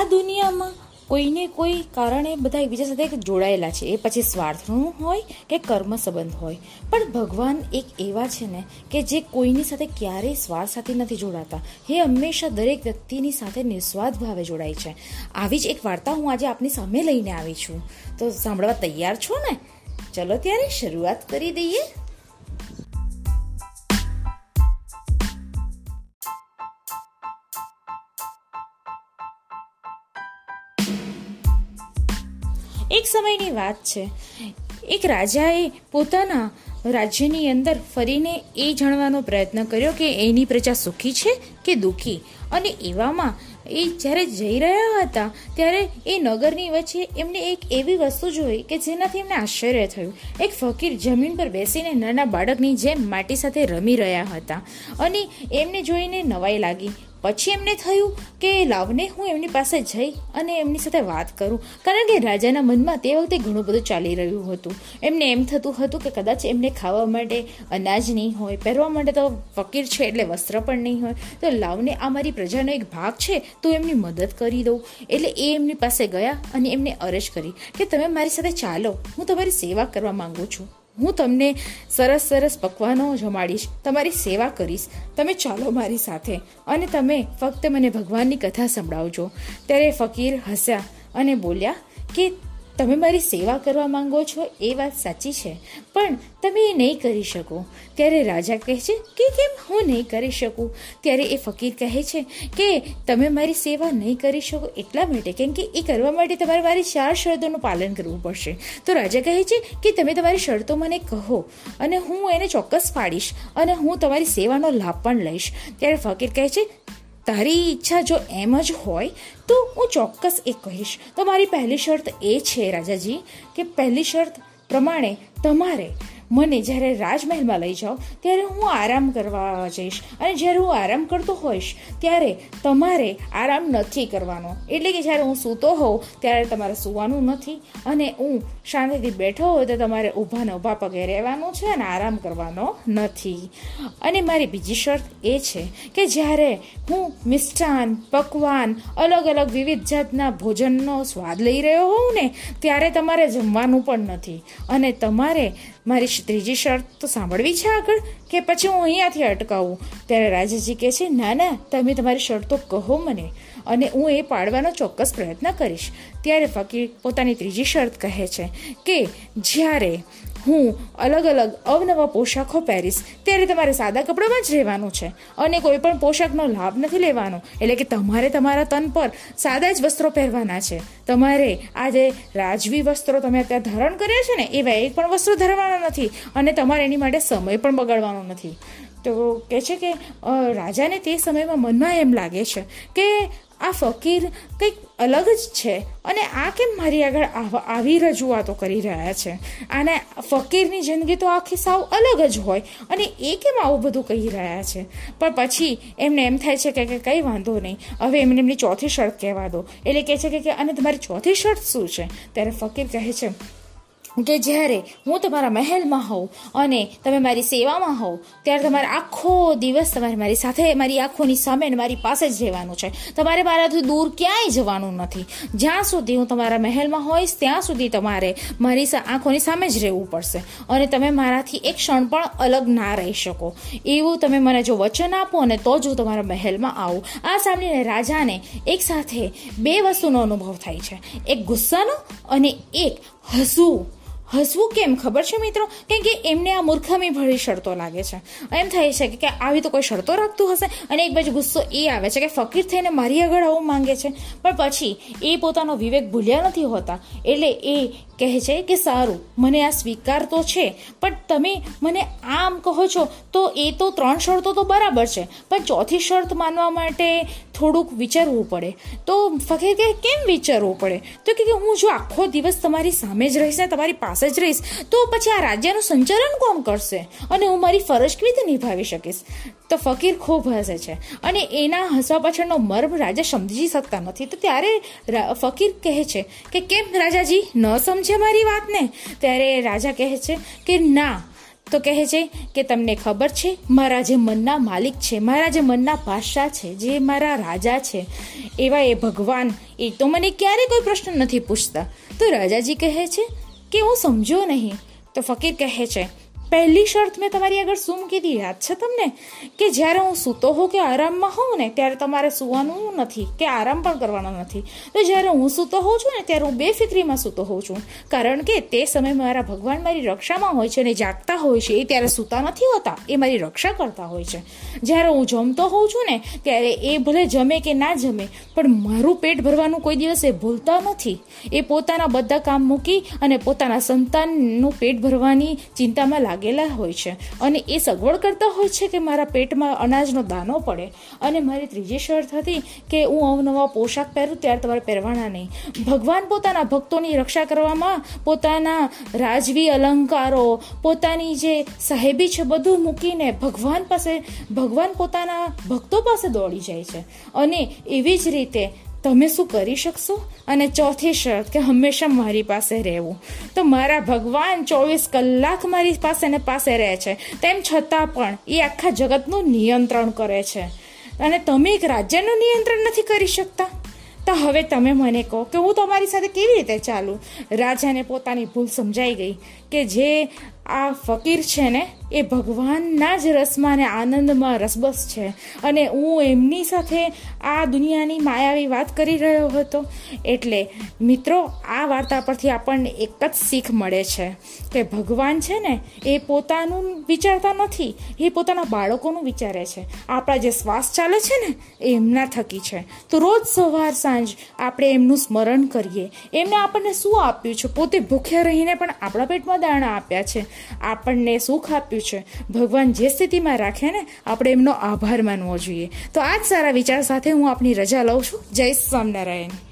આ દુનિયામાં કોઈને કોઈ કારણે બધા એકબીજા સાથે જોડાયેલા છે. એ પછી સ્વાર્થનું હોય કે કર્મ સંબંધ હોય. પણ ભગવાન એક એવા છે ને કે જે કોઈની સાથે ક્યારેય સ્વાર્થ સાથે નથી જોડાતા. એ હંમેશા દરેક વ્યક્તિની સાથે નિસ્વાર્થ ભાવે જોડાય છે. આવી જ એક વાર્તા હું આજે આપની સામે લઈને આવી છું. તો સાંભળવા તૈયાર છો ને? ચલો ત્યારે શરૂઆત કરી દઈએ. સમયની વાત છે. એક રાજાએ પોતાના રાજ્યની અંદર ફરીને એ જાણવાનો પ્રયત્ન કર્યો કે એની પ્રજા સુખી છે કે દુઃખી? અને એવામાં એ જ્યારે જઈ રહ્યા હતા, ત્યારે એ નગરની વચ્ચે એમને એક એવી વસ્તુ જોઈ કે જેનાથી એમને આશ્ચર્ય થયું. એક ફકીર જમીન પર બેસીને નાના બાળકની જેમ માટી સાથે રમી રહ્યા હતા અને એમને જોઈને નવાઈ લાગી. પછી એમને થયું કે લાવને હું એમની પાસે જઈ અને એમની સાથે વાત કરું. કારણ કે રાજાના મનમાં તે વખતે ઘણું બધું ચાલી રહ્યું હતું. એમને એમ થતું હતું કે કદાચ એમને ખાવા માટે અનાજ નહીં હોય, પહેરવા માટે તો ફકીર છે એટલે વસ્ત્ર પણ નહીં હોય. તો લાવને આ મારી પ્રજાનો એક ભાગ છે, તો એમની મદદ કરી દઉં. એટલે એ એમની પાસે ગયા અને એમને અરજ કરી કે તમે મારી સાથે ચાલો, હું તમારી સેવા કરવા માંગુ છું. હું તમને સરસ સરસ પકવાનો જમાડીશ, તમારી સેવા કરીશ. તમે ચાલો મારી સાથે અને તમે ફક્ત મને ભગવાનની કથા સંભળાવજો. ત્યારે ફકીર હસ્યા અને બોલ્યા કે તમે મારી સેવા કરવા માંગો છો એ વાત સાચી છે, પણ તમે એ નહીં કરી શકો. ત્યારે રાજા કહે છે કે કેમ હું નહીં કરી શકું? ત્યારે એ ફકીર કહે છે કે તમે મારી સેવા નહીં કરી શકો એટલા માટે, કેમ કે એ કરવા માટે તમારે મારી ચાર શરતોનું પાલન કરવું પડશે. તો રાજા કહે છે કે તમે તમારી શરતો મને કહો અને હું એને ચોક્કસ પાડીશ અને હું તમારી સેવાનો લાભ પણ લઈશ. ત્યારે ફકીર કહે છે તારી ઈચ્છા જો એમ જ હોય, તો હું ચોક્કસ એ કહીશ. તો મારી પહેલી શરત એ છે, રાજાજી, કે પહેલી શરત પ્રમાણે તમારે મને જ્યારે રાજમહેલમાં લઈ જાઓ, ત્યારે હું આરામ કરવા જઈશ. અને જ્યારે હું આરામ કરતો હોઈશ, ત્યારે તમારે આરામ નથી કરવાનો. એટલે કે જ્યારે હું સૂતો હોઉં, ત્યારે તમારે સૂવાનું નથી. અને હું શાંતિથી બેઠો હોય તો તમારે ઊભા ને ઊભા પગે રહેવાનું છે અને આરામ કરવાનો નથી. અને મારી બીજી શરત એ છે કે જ્યારે હું મિષ્ટાન, પકવાન અલગ અલગ વિવિધ જાતના ભોજનનો સ્વાદ લઈ રહ્યો હોઉં ને, ત્યારે તમારે જમવાનું પણ નથી. અને તમારે મારી ત્રીજી શરત તો સાંભળવી છે આગળ કે પછી હું અહીંયાથી અટકાવું. ત્યારે રાજાજી કહે છે, ના ના, તમે તમારી શરતો કહો મને અને હું એ પાડવાનો ચોક્કસ પ્રયત્ન કરીશ. ત્યારે ફકીર પોતાની ત્રીજી શરત કહે છે કે જ્યારે હું અલગ અલગ અવનવા પોશાકો પહેરીશ. ત્યારે તમારે સાદા કપડામાં જ રહેવાનું છે. અને કોઈ પણ પોશાકનો લાભ નથી લેવાનો. એટલે કે તમારે તમારા તન પર સાદા જ વસ્ત્રો પહેરવાના છે. તમારે આ જે રાજવી વસ્ત્રો તમે અત્યારે ધારણ કર્યા છે ને, એવા એક પણ વસ્ત્રો ધરવાના નથી. અને તમારે એની માટે સમય પણ બગાડવાનો નથી. તો કહે છે કે રાજાને તે સમયમાં મનમાં એમ લાગે છે કે આ ફકીર કંઈક અલગ જ છે અને આ કેમ મારી આગળ આવી રજૂઆતો કરી રહ્યા છે? અને ફકીરની જિંદગી તો આખી સાવ અલગ જ હોય અને એ કેમ આવું બધું કહી રહ્યા છે? પણ પછી એમને એમ થાય છે કે કંઈ વાંધો નહીં. હવે એમને એમની ચોથી શર્ત કહેવા દો. એટલે કહે છે કે અને તમારી ચોથી શર્ત શું છે? ત્યારે ફકીર કહે છે કે જ્યારે હું તમારા મહેલમાં હોઉં અને તમે મારી સેવામાં હોવ ત્યારે તમારે આખો દિવસ તમારે મારી સાથે, મારી આંખોની સામે મારી પાસે જ રહેવાનું છે. તમારે મારાથી દૂર ક્યાંય જવાનું નથી. જ્યાં સુધી હું તમારા મહેલમાં હોઈશ, ત્યાં સુધી તમારે મારી આંખોની સામે જ રહેવું પડશે. અને તમે મારાથી એક ક્ષણ પણ અલગ ના રહી શકો. એવું તમે મને જો વચન આપો અને તો જ હું તમારા મહેલમાં આવું. આ સાંભળીને રાજાને એક સાથે બે વસ્તુનો અનુભવ થાય છે. એક ગુસ્સાનો અને એક હસવું. હસવું કેમ? ખબર છે મિત્રો? કેમ કે એમને આ મૂર્ખામી ભરી શરતો લાગે છે. એમ થાય છે કે આવી તો કોઈ શરતો રાખતું હશે અને એક બાજુ ગુસ્સો એ આવે છે કે ફકીર થઈને મારી આગળ આવું માંગે છે. પણ પછી એ પોતાનો વિવેક ભૂલ્યા નથી હોતા. એટલે એ કહે છે કે સારું, મને આ સ્વીકાર તો છે, પણ તમે મને આમ કહો છો તો એ તો ત્રણ શરતો તો બરાબર છે. પણ ચોથી શરત માનવા માટે થોડુંક વિચારવું પડે. તો ફકીર કે કેમ વિચારવું પડે? તો કે હું જો આખો દિવસ તમારી સામે જ રહીશ ને તમારી પાસે જ રહીશ, તો પછી આ રાજ્યનું સંચાલન કોણ કરશે? અને હું મારી ફરજ કેવી રીતે નિભાવી શકીશ? તો ફકીર ખૂબ હસે છે. અને એના હસવા પાછળનો મર્મ રાજા સમજી શકતા નથી. તો ત્યારે ફકીર કહે છે કે, કેમ રાજાજી? ન સમજે મારી વાતને? ત્યારે રાજા કહે છે કે, ના તો કહે છે કે તમને ખબર છે, મારા જે મનના માલિક છે, મારા જે મનના પાશા છે, જે મારા રાજા છે, એવા એ ભગવાન, એ તો મને ક્યારે કોઈ પ્રશ્ન નથી પૂછતા. તો રાજાજી કહે છે કે હું સમજો નહીં. તો ફકીર કહે છે પહેલી શરત મેં તમારી આગળ શું કીધી, યાદ છે તમને? કે જ્યારે હું સૂતો હોઉં કે આરામમાં હોઉં ને, ત્યારે તમારે સૂવાનું નથી, કે આરામ પણ કરવાનો નથી. તો જ્યારે હું સૂતો હોઉં છું ને, ત્યારે હું બેફિક્રીમાં સૂતો હોઉં છું. કારણ કે તે સમયે મારા ભગવાન મારી રક્ષામાં હોય છે અને જાગતા હોય છે, એ ત્યારે સૂતા નથી હોતા, એ મારી રક્ષા કરતા હોય છે. જ્યારે હું જમતો હોઉં છું ને, ત્યારે એ ભલે જમે કે ના જમે, પણ મારું પેટ ભરવાનું કોઈ દિવસ એ ભૂલતા નથી. એ પોતાના બધા કામ મૂકી અને પોતાના સંતાનનું પેટ ભરવાની ચિંતામાં લાગે લાગેલા હોય છે. અને એ સગવડ કરતા હોય છે કે મારા પેટમાં અનાજનો દાનો પડે. અને મારી ત્રીજી શરત હતી કે હું અવનવા પોશાક પહેરું ત્યારે તમારે પહેરવાના નહીં. ભગવાન પોતાના ભક્તોની રક્ષા કરવામાં, પોતાના રાજવી અલંકારો, પોતાની જે સાહેબી છે બધું મૂકીને ભગવાન પાસે, ભગવાન પોતાના ભક્તો પાસે દોડી જાય છે. અને એવી જ રીતે તમે શું કરી શકશો? અને ચોથી શરત કે હંમેશા મારી પાસે રહેવું. તો મારા ભગવાન ચોવીસ કલાક મારી પાસે ને પાસે રહે છે. તેમ છતાં પણ એ આખા જગતનું નિયંત્રણ કરે છે. અને તમે એક રાજ્યનું નિયંત્રણ નથી કરી શકતા? તો હવે તમે મને કહો કે હું તમારી સાથે કેવી રીતે ચાલું? રાજાને પોતાની ભૂલ સમજાઈ ગઈ કે જે આ ફકીર છે ને એ ભગવાનના જ રસમાં અને આનંદમાં રસબસ છે. અને હું એમની સાથે આ દુનિયાની માયાવી વાત કરી રહ્યો હતો. એટલે મિત્રો, આ વાર્તા પરથી આપણને એક જ શીખ મળે છે કે ભગવાન છે ને, એ પોતાનું વિચારતા નથી. એ પોતાના બાળકોનું વિચારે છે. આપણા જે શ્વાસ ચાલે છે ને, એ એમના થકી છે. તો રોજ સવાર સાંજ આપણે એમનું સ્મરણ કરીએ. એમને આપણને શું આપ્યું છે? પોતે ભૂખ્યા રહીને પણ આપણા પેટમાં દાણા આપ્યા છે. આપણને સુખ આપ્યું છે. ભગવાન જે સ્થિતિમાં રાખે ને, આપણે એમનો આભાર માનવો જોઈએ. તો આ જ સારા વિચાર સાથે હું આપની રજા લઉં છું. જય સ્વામિનારાયણ.